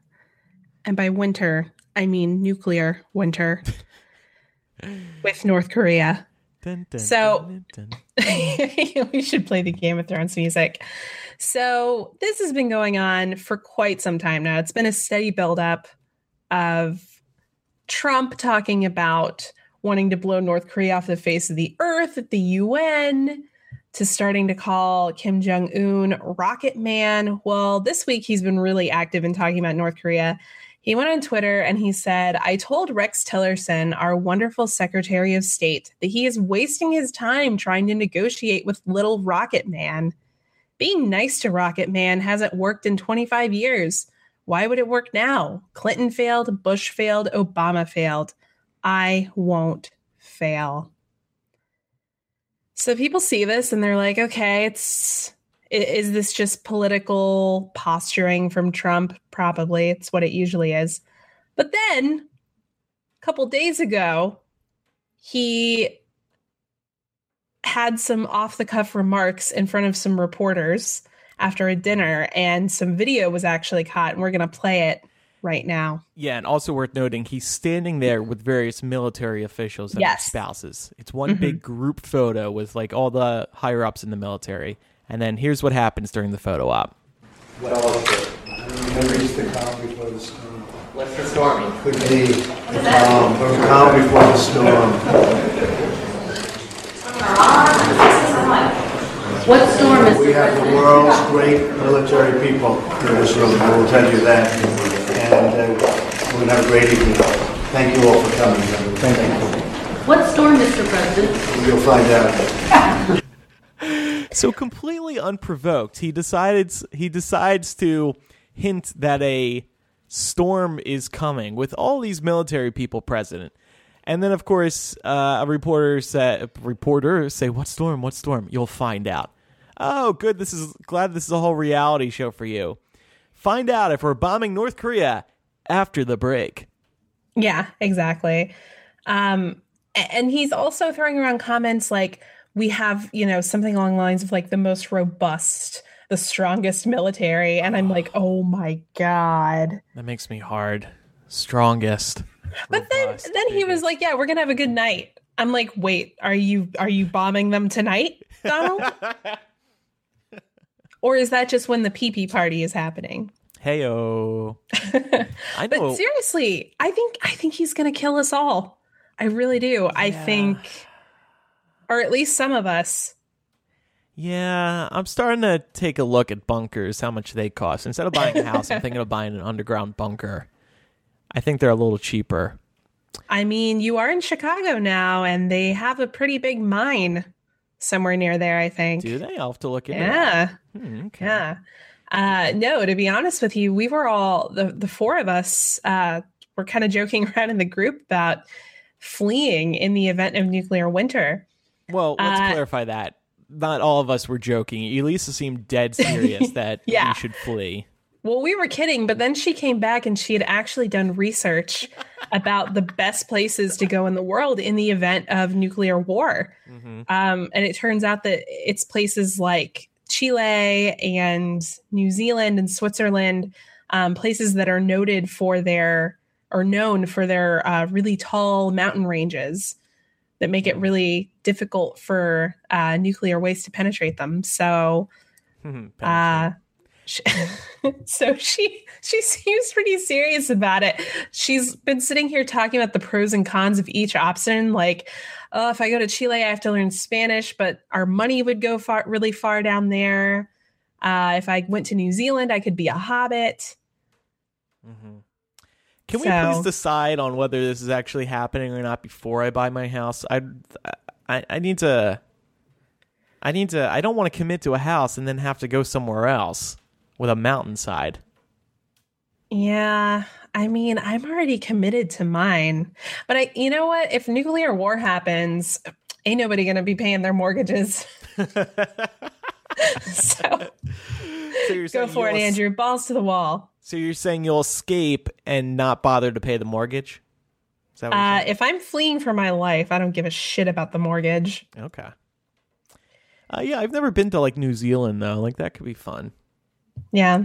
And by winter, I mean nuclear winter with North Korea. Dun, dun, So- dun. we should play the Game of Thrones music. So, this has been going on for quite some time now. It's been a steady buildup of Trump talking about wanting to blow North Korea off the face of the earth at the UN to starting to call Kim Jong un Rocket Man. Well, this week he's been really active in talking about North Korea. He went on Twitter and he said, I told Rex Tillerson, our wonderful Secretary of State, that he is wasting his time trying to negotiate with little Rocket Man. Being nice to Rocket Man hasn't worked in 25 years. Why would it work now? Clinton failed, Bush failed, Obama failed. I won't fail. So people see this and they're like, okay, it's is this just political posturing from Trump? Probably. It's what it usually is. But then a couple days ago, he had some off the cuff remarks in front of some reporters after a dinner, and some video was actually caught, and we're going to play it right now. Yeah, and also worth noting, he's standing there with various military officials and Yes. spouses. It's one mm-hmm. big group photo with like all the higher ups in the military. And then here's what happens during the photo op. Well, Never reach the calm before the storm. What's the stormy? Could be the calm, the calm before the storm. What storm, Mr. We have the world's great military people in this room, I will tell you that. And uh, we're going to have a great evening. Thank you all for coming. Thank you. What storm, Mr. President? You'll find out. So completely unprovoked, he decides he decides to hint that a storm is coming with all these military people present. And then, of course, uh, a reporter say, reporter say, "What storm? What storm? You'll find out." Oh, good. This is glad this is a whole reality show for you. Find out if we're bombing North Korea after the break. Yeah, exactly. Um, and he's also throwing around comments like, we have, you know, something along the lines of like the most robust, the strongest military. And I'm like, oh my God. That makes me hard. Strongest. But then then he was like, yeah, we're gonna have a good night. I'm like, wait, are you are you bombing them tonight, Donald? or is that just when the pee pee party is happening? "Heyo." I know. But seriously, I think I think he's gonna kill us all. I really do. I think, or at least some of us. Yeah, I'm starting to take a look at bunkers, how much they cost. Instead of buying a house, I'm thinking of buying an underground bunker. I think they're a little cheaper. I mean, you are in Chicago now, and they have a pretty big mine somewhere near there. I think. Do they? I'll have to look into that. Yeah. Hmm, okay. Yeah. Uh, no, to be honest with you, we were all the the four of us uh, were kind of joking around in the group about fleeing in the event of nuclear winter. Well, let's Uh, clarify that. Not all of us were joking. Elisa seemed dead serious that Yeah. we should flee. Well, we were kidding, but then she came back and she had actually done research about the best places to go in the world in the event of nuclear war. Mm-hmm. Um, and it turns out that it's places like Chile and New Zealand and Switzerland, um, places that are noted for their or known for their uh, really tall mountain ranges that make it really difficult for uh, nuclear waste to penetrate them. So, uh, she, so she she seems pretty serious about it. She's been sitting here talking about the pros and cons of each option. Like, oh, if I go to Chile, I have to learn Spanish, but our money would go far really far down there. Uh, if I went to New Zealand, I could be a hobbit. Mm-hmm. Can we So- please decide on whether this is actually happening or not before I buy my house? I, I, I need to. I need to. I don't want to commit to a house and then have to go somewhere else with a mountainside. Yeah, I mean, I'm already committed to mine. But I you know what? If nuclear war happens, ain't nobody going to be paying their mortgages. so So go for it, Andrew. Balls to the wall. So you're saying you'll escape and not bother to pay the mortgage? Is that what Uh, if I'm fleeing for my life, I don't give a shit about the mortgage. Okay. Uh, yeah, I've never been to like New Zealand though. Like that could be fun. Yeah.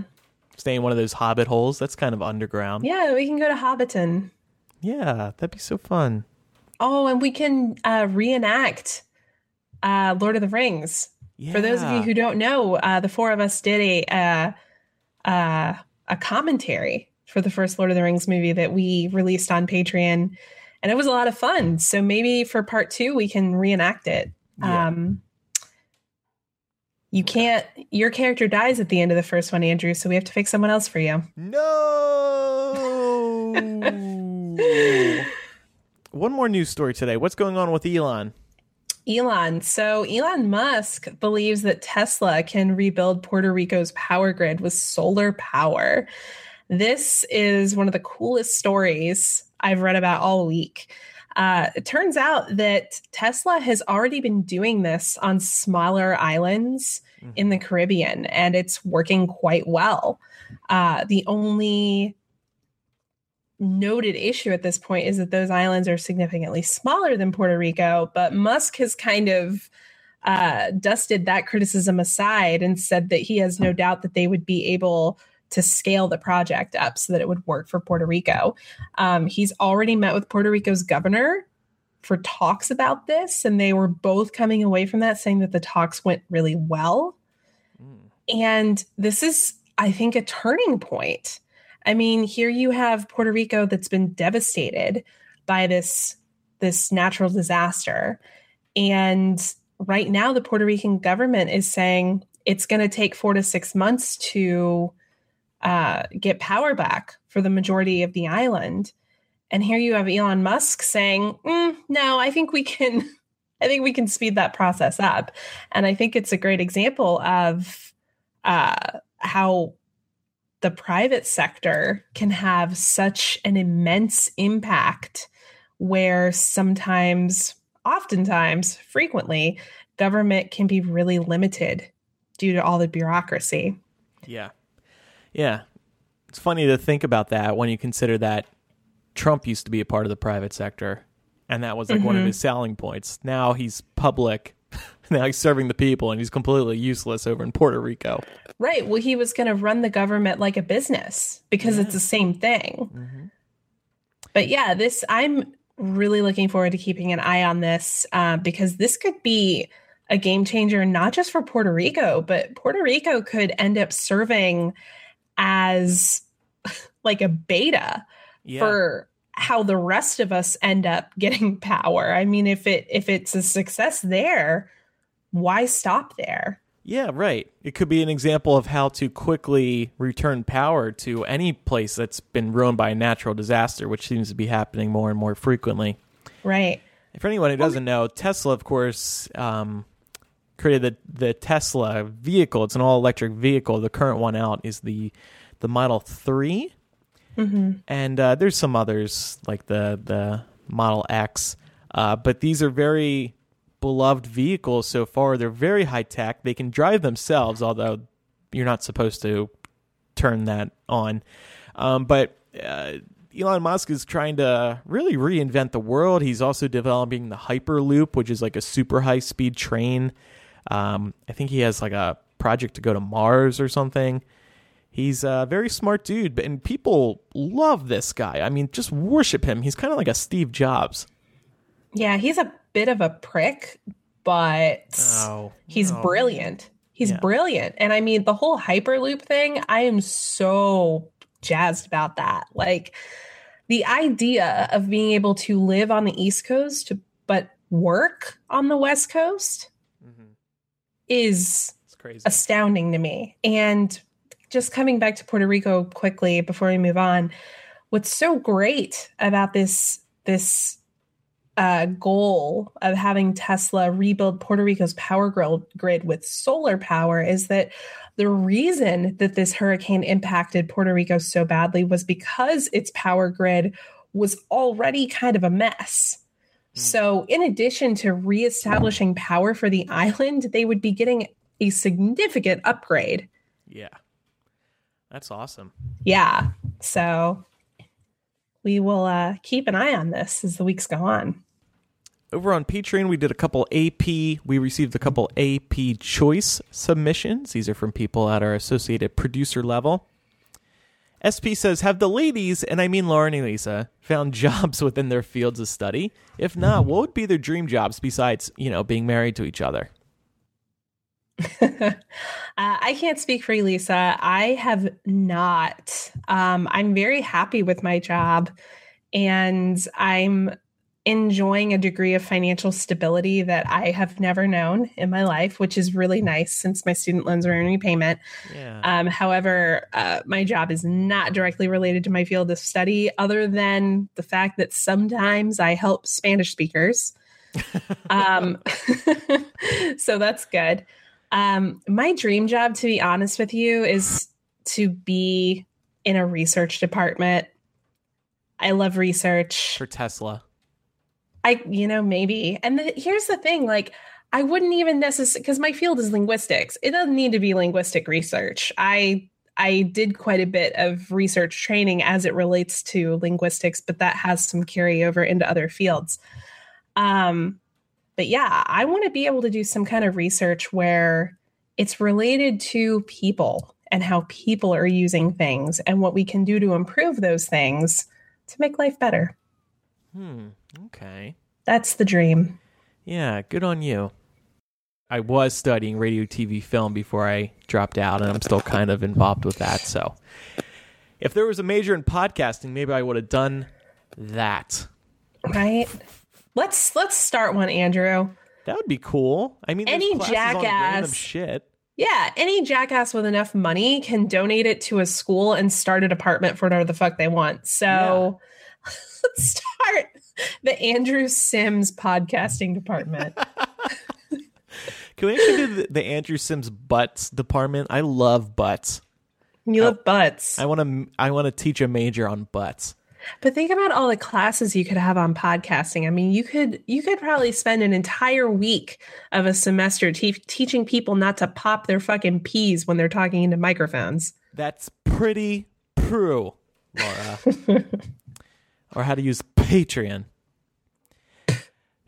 Stay in one of those hobbit holes. That's kind of underground. Yeah, we can go to Hobbiton. Yeah, that'd be so fun. Oh, and we can uh, reenact uh, Lord of the Rings. Yeah. For those of you who don't know, uh, the four of us did a uh, uh, a commentary for the first Lord of the Rings movie that we released on Patreon, and it was a lot of fun. So maybe for part two, we can reenact it. Yeah. Um, you can't. Your character dies at the end of the first one, Andrew. So we have to pick someone else for you. No. one more news story today. What's going on with Elon? Elon. So Elon Musk believes that Tesla can rebuild Puerto Rico's power grid with solar power. This is one of the coolest stories I've read about all week. Uh, it turns out that Tesla has already been doing this on smaller islands in the Caribbean, and it's working quite well. Uh, the only noted issue at this point is that those islands are significantly smaller than Puerto Rico, but Musk has kind of uh, dusted that criticism aside and said that he has no doubt that they would be able to scale the project up so that it would work for Puerto Rico. Um, he's already met with Puerto Rico's governor for talks about this, and they were both coming away from that saying that the talks went really well. And this is, I think, a turning point. I mean, here you have Puerto Rico that's been devastated by this this natural disaster. And right now the Puerto Rican government is saying it's going to take 4 to 6 months to uh, get power back for the majority of the island. And here you have Elon Musk saying, "Mm, "No, I think we can I think we can speed that process up." And I think it's a great example of uh, how the private sector can have such an immense impact where sometimes oftentimes frequently government can be really limited due to all the bureaucracy Yeah. Yeah. It's funny to think about that when you consider that Trump used to be a part of the private sector and that was like one of his selling points. Now he's public. now he's serving the people and he's completely useless over in Puerto Rico. right well he was going to run the government like a business because it's the same thing but yeah this i'm really looking forward to keeping an eye on this uh, because this could be a game changer not just for puerto rico but puerto rico could end up serving as like a beta Yeah. for how the rest of us end up getting power i mean if it if it's a success there why stop there Yeah, right. It could be an example of how to quickly return power to any place that's been ruined by a natural disaster, which seems to be happening more and more frequently. right For anyone who doesn't know, Tesla, of course, um, created the, the Tesla vehicle. It's an all electric vehicle. The current one out is the the Model 3 and uh, there's some others like the the Model X. Uh, but these are very beloved vehicles so far. They're very high tech. They can drive themselves, although you're not supposed to turn that on. Um, but uh, Elon Musk is trying to really reinvent the world. He's also developing the Hyperloop, which is like a super high speed train. Um, I think he has like a project to go to Mars or something. He's a very smart dude, and people love this guy. I mean, just worship him. He's kind of like a Steve Jobs. Yeah, he's a bit of a prick, but Oh, he's no. brilliant. He's Yeah. brilliant. And I mean, the whole Hyperloop thing, I am so jazzed about that. Like the idea of being able to live on the East Coast, but work on the West Coast. Is astounding to me. And just coming back to Puerto Rico quickly before we move on, what's so great about this this uh, goal of having Tesla rebuild Puerto Rico's power grid with solar power is that the reason that this hurricane impacted Puerto Rico so badly was because its power grid was already kind of a mess. So, in addition to reestablishing power for the island, they would be getting a significant upgrade. yeah, that's awesome. Yeah. So, we will uh, keep an eye on this as the weeks go on. Over on Patreon, we did a couple AP. We received a couple AP choice submissions. These are from people at our associated producer level. SP says, Have the ladies, and I mean Lauren and Lisa, found jobs within their fields of study? If not, what would be their dream jobs besides, you know, being married to each other? uh, I can't speak for you, Lisa. I have not. Um, I'm very happy with my job and I'm enjoying a degree of financial stability that I have never known in my life, which is really nice since my student loans are in repayment. Yeah. Um, however, uh, my job is not directly related to my field of study, other than the fact that sometimes I help Spanish speakers. um, so that's good. Um, my dream job, to be honest with you, is to be in a research department. I love research. For Tesla. I, you know, maybe. And the, here's the thing like, I wouldn't even necessarily, because my field is linguistics. It doesn't need to be linguistic research. I, I did quite a bit of research training as it relates to linguistics, but that has some carryover into other fields. Um, but yeah, I want to be able to do some kind of research where it's related to people and how people are using things and what we can do to improve those things to make life better. Hmm. Okay. That's the dream. Yeah, good on you. I was studying radio, TV, film before I dropped out, and I'm still kind of involved with that. So, if there was a major in podcasting, maybe I would have done that. right let's let's start one andrew That would be cool. I mean, Any jackass- shit. yeah any jackass with enough money can donate it to a school and start a department for whatever the fuck they want so let's start the andrew sims podcasting department Can we actually do the, the Andrew Sims butts department? I love butts. you love butts I want to. I want to teach a major on butts. but think about all the classes you could have on podcasting i mean you could you could probably spend an entire week of a semester te- teaching people not to pop their fucking peas when they're talking into microphones That's pretty true, Laura. or how to use Patreon.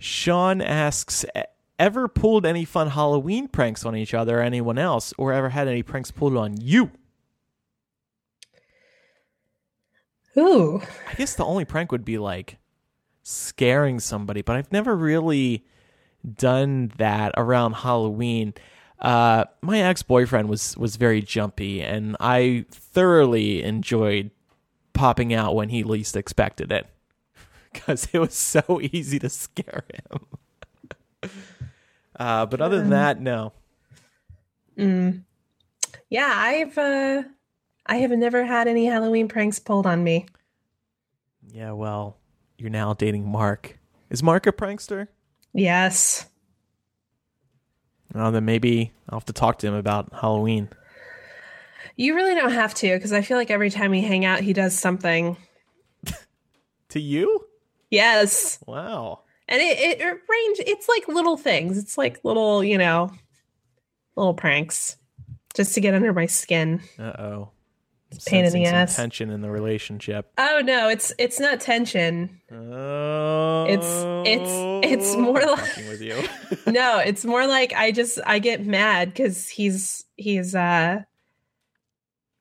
Sean asks, "E- ever pulled any fun Halloween pranks on each other or anyone else, or ever had any pranks pulled on you? Ooh. I guess the only prank would be like scaring somebody, but I've never really done that around Halloween. Uh, my ex boyfriend was was very jumpy, and I thoroughly enjoyed popping out when he least expected it because it was so easy to scare him. uh, but other than that, no. Mm. Yeah, I've uh I have never had any Halloween pranks pulled on me. Yeah, well, you're now dating Mark. Is Mark a prankster? Yes. Well, then maybe I'll have to talk to him about Halloween. You really don't have to because I feel like every time we hang out he does something. To you? Yes. Wow. And it, it, it range it's like little things. It's like little, you know, little pranks. Just to get under my skin. Uh oh. It's pain in the ass. Tension in the relationship. Oh no, it's it's not tension. Oh. it's- it's it's more like- with you. no, it's more like I just I get mad because he's he's uh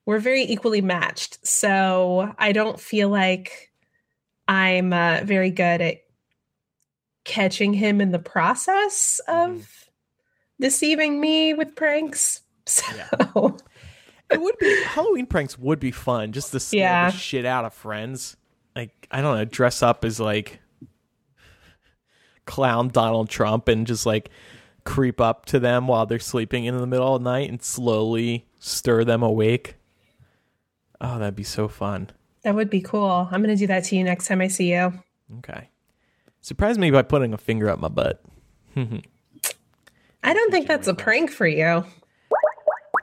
we're very equally matched. So I don't feel like I'm uh, very good at catching him in the process of deceiving me with pranks. So Yeah. It would be Halloween pranks would be fun just to scare Yeah. the shit out of friends. Like I don't know, dress up as like clown Donald Trump and just like creep up to them while they're sleeping in the middle of the night and slowly stir them awake. Oh, that'd be so fun. That would be cool. I'm going to do that to you next time I see you. Okay. Surprise me by putting a finger up my butt. I don't think that's a prank for you.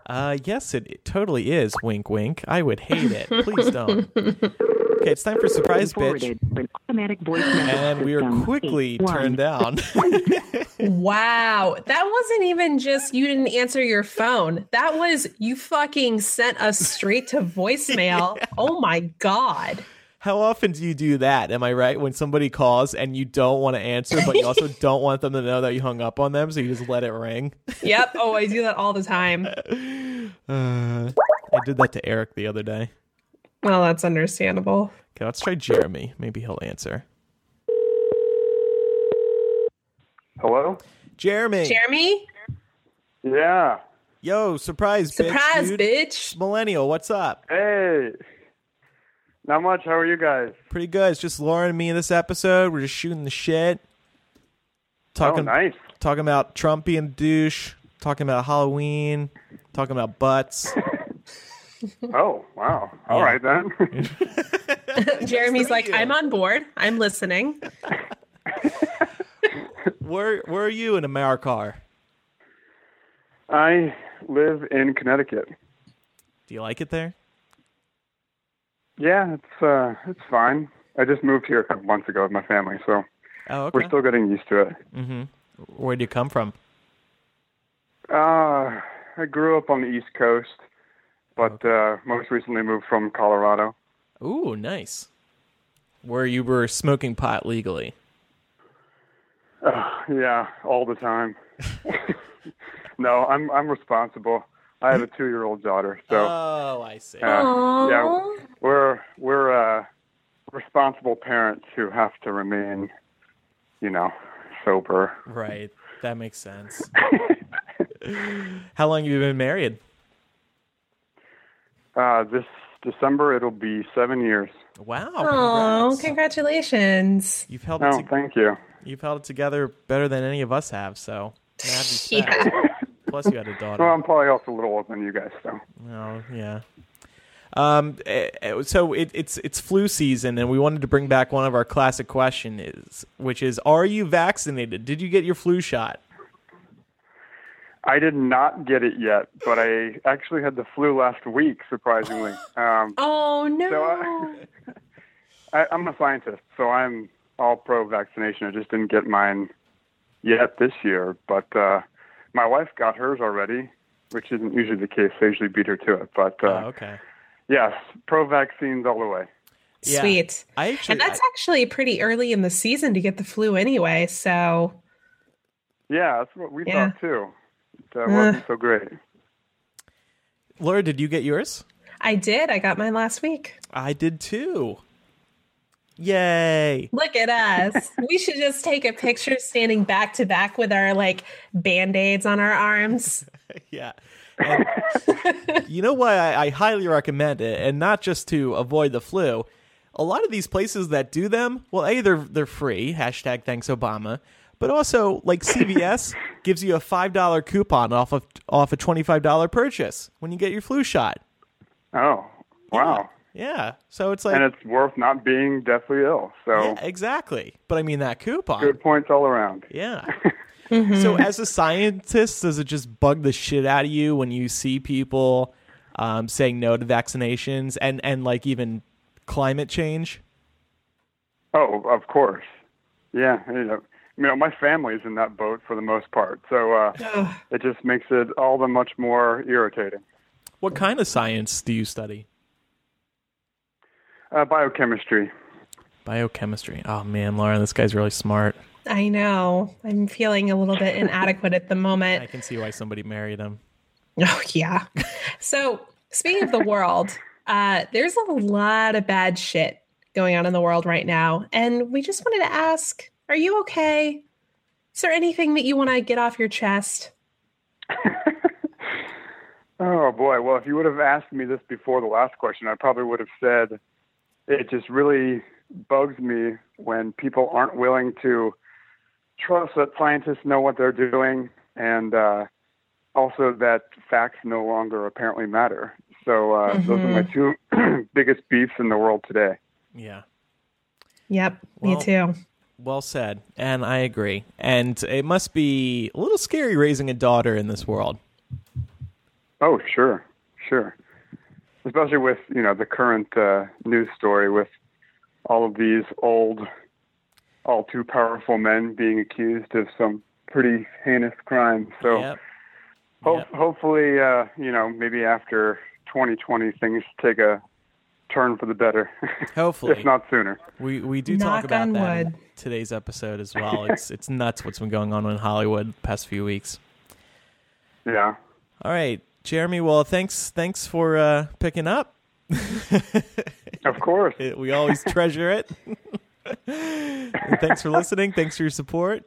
Uh, yes, it, it totally is. Wink, wink. I would hate it. Please don't. Okay, it's time for surprise, bitch. forwarded to an automatic voice And we are quickly turned down. Wow. That wasn't even just you didn't answer your phone. That was you fucking sent us straight to voicemail. Oh my God. How often do you do that? Am I right? When somebody calls and you don't want to answer, but you also don't want them to know that you hung up on them, so you just let it ring. Yep. Oh, I do that all the time. Uh, I did that to Eric the other day. Well, that's understandable. Okay, let's try Jeremy. Maybe he'll answer. Hello? Jeremy. Jeremy? Yeah. Yo, surprise, Surprise, bitch. dude. bitch. Millennial, what's up? Hey. Not much. How are you guys? Pretty good. It's just Lauren and me in this episode. We're just shooting the shit. Talking oh, nice. talking about Trump being a douche, talking about Halloween, talking about butts. Oh, wow. All Yeah. right then. Jeremy's like, you. I'm on board. I'm listening. where where are you in America? I live in Connecticut. Do you like it there? Yeah, it's uh it's fine. I just moved here a couple months ago with my family, so Oh, okay. we're still getting used to it. Where do you come from? Uh I grew up on the East Coast, but uh most recently moved from Colorado. Ooh, nice. Where you were smoking pot legally. Uh, yeah, all the time. no, I'm I'm responsible. I have a 2-year-old daughter, so Oh, I see. Uh, yeah, we're we're uh, responsible parents who have to remain, you know, sober. right. That makes sense. How long have you been married? Uh, this December it'll be seven years. Wow. Oh, congratulations. You've held it Oh, to- thank you. you've held it together better than any of us have, so. Yeah. Plus you had a daughter. Well, I'm probably also a little older than you guys, so. Oh yeah. Um. eh, eh, So it, it's it's flu season, and we wanted to bring back one of our classic questions, which is, are you vaccinated? Did you get your flu shot? I did not get it yet, but I actually had the flu last week, surprisingly. Um, Oh, no. So I- I, I'm a scientist, so I'm all pro vaccination. I just didn't get mine yet this year, but uh, my wife got hers already, which isn't usually the case. I usually beat her to it, but uh, oh, okay. yes, pro vaccines all the way. Yeah. Sweet. I actually, And that's I- actually pretty early in the season to get the flu anyway. So, Yeah, that's what we Yeah. thought too. It uh, wasn't so great. Laura, did you get yours? I did. I got mine last week. I did too. Yay! Look at us. we should just take a picture standing back to back with our like band aids on our arms. yeah. You know why I, I highly recommend it, and not just to avoid the flu. A lot of these places that do them, well, a they're they're free. Hashtag thanks Obama. But also, like CVS gives you a five dollar coupon off of off a twenty five dollar purchase when you get your flu shot. Oh, wow. Yeah. So it's like And it's worth not being deathly ill. So yeah, exactly. But I mean that coupon. good points all around. Yeah. So, as a scientist, does it just bug the shit out of you when you see people um, saying no to vaccinations and and like even climate change? Oh, of course. Yeah, you know, you know, my family's in that boat for the most part, so uh, it just makes it all the much more irritating. What kind of science do you study? Uh, biochemistry. Biochemistry. Oh man, Lauren, this guy's really smart. I know. I'm feeling a little bit inadequate at the moment. I can see why somebody married him. Oh, yeah. So, speaking of the world, uh, there's a lot of bad shit going on in the world right now. And we just wanted to ask Are you okay? Is there anything that you want to get off your chest? Oh boy. Well, if you would have asked me this before the last question, I probably would have said it just really bugs me when people aren't willing to trust that scientists know what they're doing and uh, also that facts no longer apparently matter. So uh, those are my two biggest beefs in the world today. Yeah. Yep, Well- me too. Well said. And I agree. And it must be a little scary raising a daughter in this world. Oh, sure, sure. Especially with you know the current uh, news story with all of these old, all too powerful men being accused of some pretty heinous crimes. So Yep. hope, Yep. hopefully, uh, you know, maybe after 2020 things take a turn for the better. Hopefully. if not sooner. We we do Knock talk about on that in today's episode as well. It's it's nuts what's been going on in Hollywood the past few weeks. Yeah. All right, Jeremy. Well, thanks thanks for uh, picking up. Of course. It- we always treasure it. Thanks for listening. Thanks for your support.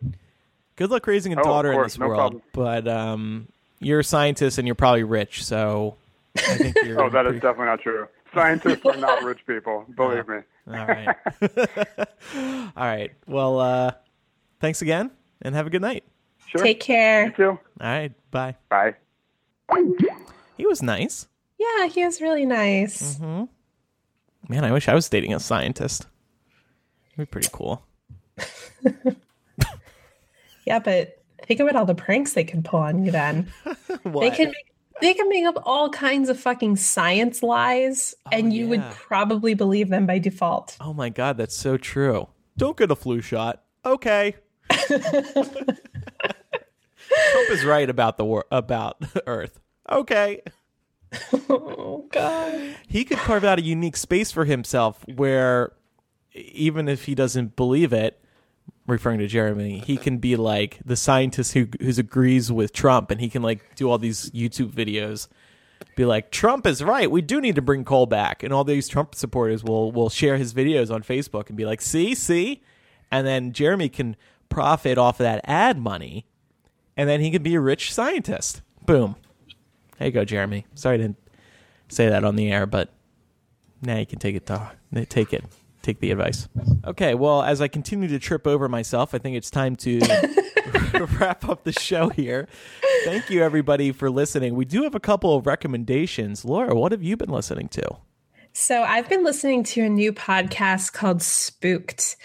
Good luck raising a Oh, of daughter in this no world. problem. But um, you're a scientist and you're probably rich, so I think you're. Oh, that is pretty- definitely not true. Scientists are not rich people. Believe me. All right. All right. Well, uh, thanks again, and have a good night. Sure. Take care. You too. All right. Bye. Bye. He was nice. Yeah, he was really nice. Man, I wish I was dating a scientist. It'd be pretty cool. Yeah, but think about all the pranks they could pull on you then. What? They can make, they can make up all kinds of fucking science lies oh, and you would probably believe them by default. Oh my god, that's so true. Don't get a flu shot. Okay. Trump is right about the wor- about Earth. Okay. Oh god. He could carve out a unique space for himself where even if he doesn't believe it, referring to Jeremy, he can be like the scientist who who agrees with Trump and he can like do all these YouTube videos be like Trump is right. We do need to bring coal back, and all these Trump supporters will will share his videos on Facebook and be like, "See, see," and then Jeremy can profit off of that ad money, and then he can be a rich scientist. Boom. There you go, Jeremy. Sorry I didn't say that on the air, but now you can take it to take it. Take the advice. Okay, well, as I continue to trip over myself, I think it's time to wrap up the show here. Thank you, everybody, for listening. We do have a couple of recommendations. Laura, what have you been listening to? So I've been listening to a new podcast called Spooked.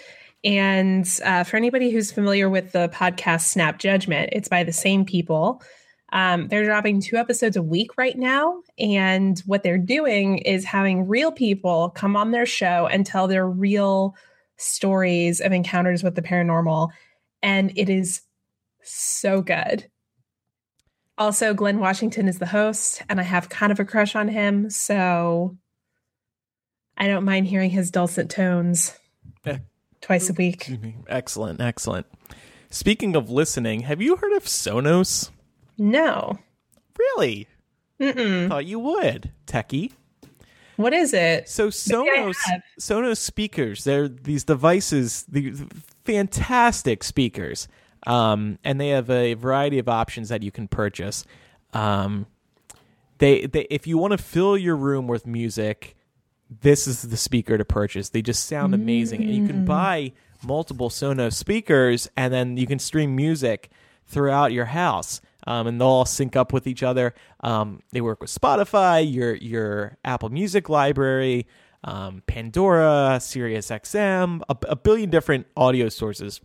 And uh, for anybody who's familiar with the podcast Snap Judgment, it's by the same people. Um, they're dropping two episodes a week right now. And what they're doing is having real people come on their show and tell their real stories of encounters with the paranormal. And it is so good. Also, Glynn Washington is the host, and I have kind of a crush on him. So I don't mind hearing his dulcet tones twice a week. Excellent, excellent. Speaking of listening, have you heard of Sonos? No. Really? Mm-mm. Thought you would, techie. What is it? So Sonos. Sonos speakers, they're these devices, these fantastic speakers. Um, and they have a variety of options that you can purchase. Um, they, they if you want to fill your room with music, this is the speaker to purchase. They just sound amazing. And you can buy multiple Sonos speakers and then you can stream music throughout your house. Um, and they'll all sync up with each other. Um, they work with Spotify, your your Apple Music library, um, Pandora, Sirius XM, a, a billion different audio sources.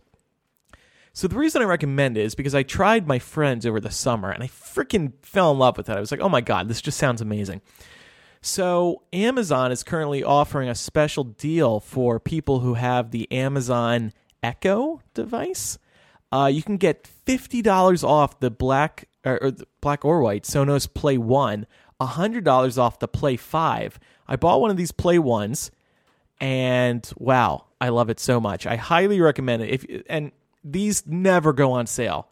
So the reason I recommend it is because I tried my friends over the summer and I freaking fell in love with it. I was like, oh my god, this just sounds amazing. So Amazon is currently offering a special deal for people who have the Amazon Echo device. Uh, you can get fifty dollars off the black or, or the black or white Sonos Play one One, hundred dollars off the Play Five. I bought one of these Play Ones, and wow, I love it so much. I highly recommend it. If and these never go on sale.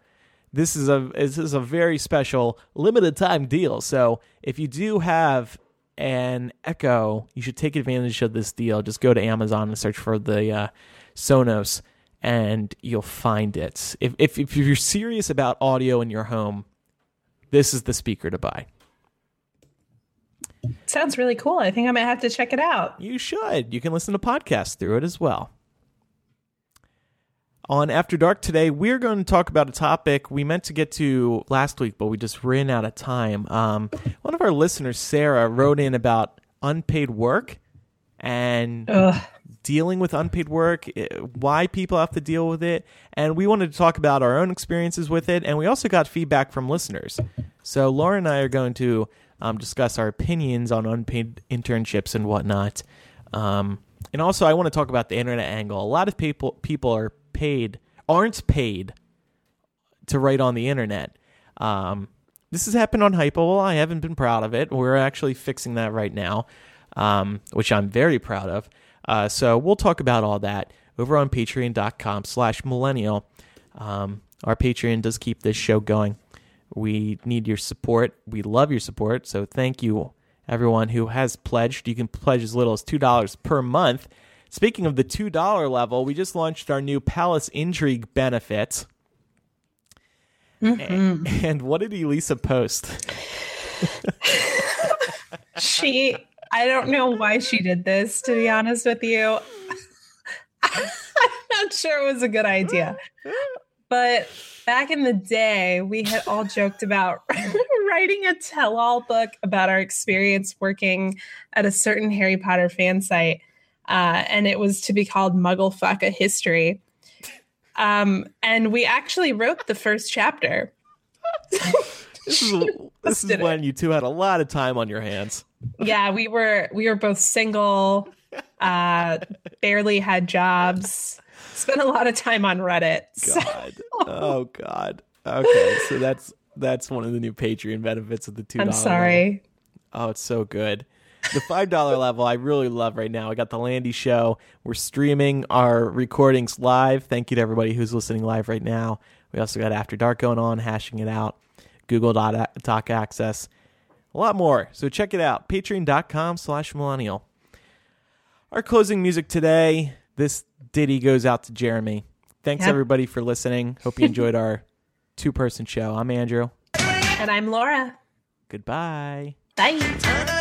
This is a this is a very special limited time deal. So if you do have an Echo, you should take advantage of this deal. Just go to Amazon and search for the uh, Sonos, and you'll find it. If, if if you're serious about audio in your home, this is the speaker to buy. Sounds really cool. I think I might have to check it out. You should. You can listen to podcasts through it as well. On After Dark today, we're going to talk about a topic we meant to get to last week, but we just ran out of time. Um, one of our listeners, Sarah, wrote in about unpaid work and Ugh. dealing with unpaid work, why people have to deal with it. And we wanted to talk about our own experiences with it. And we also got feedback from listeners. So Laura and I are going to um, discuss our opinions on unpaid internships and whatnot. Um, and also, I want to talk about the internet angle. A lot of people people are paid, aren't paid to write on the internet. Um, this has happened on Hypable. I haven't been proud of it. We're actually fixing that right now, um, which I'm very proud of. Uh, so we'll talk about all that over on patreon.com slash millennial. Um, our Patreon does keep this show going. We need your support. We love your support. So thank you, everyone who has pledged. You can pledge as little as $2 per month. Speaking of the $2 level, we just launched our new Palace Intrigue benefit. And, and what did Elisa post? She, I don't know why she did this, to be honest with you. I'm not sure it was a good idea. But back in the day, we had all joked about writing a tell all book about our experience working at a certain Harry Potter fan site. Uh, and it was to be called Muggle Fuck a History. Um, and we actually wrote the first chapter. This is, this is did it. when you two had a lot of time on your hands. Yeah we were we were both single uh barely had jobs spent a lot of time on reddit So- God. oh God. Okay, so that's that's one of the new Patreon benefits of the two. i'm sorry Oh, it's so good. The five dollar level I really love right now. I got the Landy show. We're streaming our recordings live. Thank you to everybody who's listening live right now. We also got After Dark going on, hashing it out. Google Doc access. A lot more. So check it out. Patreon.com slash millennial. Our closing music today. This ditty goes out to Jeremy. Thanks Yep. everybody for listening. Hope you enjoyed our two person show. I'm Andrew. and i'm laura Goodbye. bye